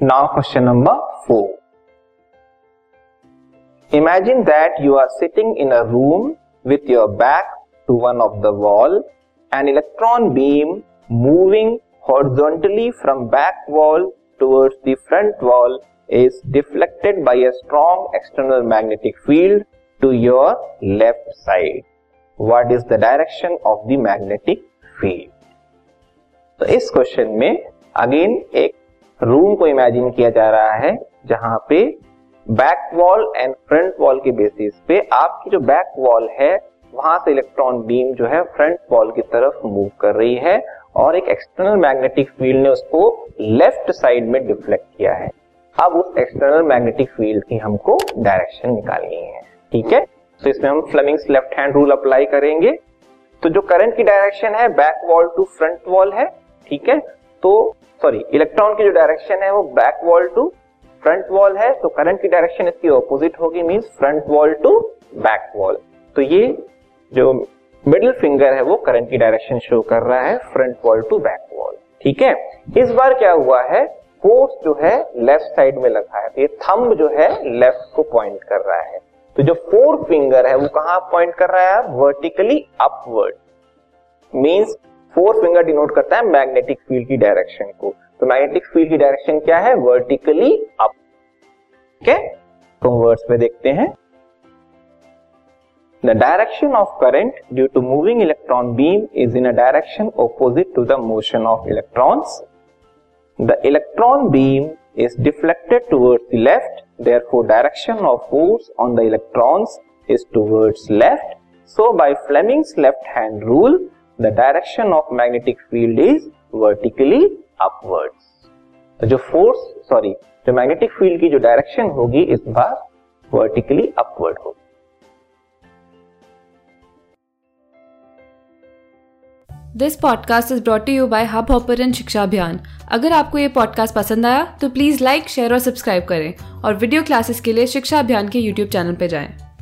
Now question number four imagine that you are sitting in a room with your back to one of the wall an electron beam moving horizontally from back wall towards the front wall is deflected by a strong external magnetic field to your left side what is the direction of the magnetic field तो इस question में again एक room को imagine किया जा रहा है, जहाँ पे back wall and front wall के बेसिस पे आपकी जो बैक वॉल है, वहाँ से इलेक्ट्रॉन बीम जो है फ्रंट वॉल की तरफ़ मूव कर रही है और एक एक्सटर्नल मैग्नेटिक फ़ील्ड ने उसको लेफ़्ट साइड में डिफ्लेक्ट किया है। अब उस एक्सटर्नल मैग्नेटिक फ़ील्ड की हमको डायरेक्शन निकालनी है, ठीक है? तो इसमें हम Fleming's left hand rule apply करेंगे। तो जो करंट की डायरेक्शन है back wall to front wall है, ठीक है? तो सॉरी इलेक्ट्रॉन की जो डायरेक्शन है वो back wall to front wall है तो करंट की डायरेक्शन इसकी ऑपोजिट होगी means front wall to back wall तो ये जो मिडिल फिंगर है वो करंट की डायरेक्शन शो कर रहा है front wall to back wall ठीक है? इस बार क्या हुआ है? फोर्स जो है लेफ़्ट साइड में लगा है तो ये थंब जो है लेफ़्ट को पॉइंट कर रहा है. तो जो फोर फिंगर है वो कहाँ पॉइंट कर रहा है? Vertically upward means four finger denote करता है मैग्नेटिक फ़ील्ड की डायरेक्शन को। तो मैग्नेटिक फ़ील्ड की डायरेक्शन क्या है? वर्टिकली अप ठीक है में देखते हैं। The direction of current due to moving electron beam is in a direction opposite to the motion of electrons the electron beam is deflected towards the left, therefore direction of force on the electrons is towards left. So by Fleming's left hand rule the direction of magnetic field is vertically upwards तो जो force sorry जो magnetic field की जो direction होगी, इस बार vertically upward होगी। This podcast is brought you by Hubhopper Shiksha Abhiyan अगर आपको ये पॉडकास्ट पसंद आया तो प्लीज़ लाइक शेयर और सब्सक्राइब करें और वीडियो क्लासेस के लिए शिक्षा अभियान के यूट्यूब चैनल पर जाएँ।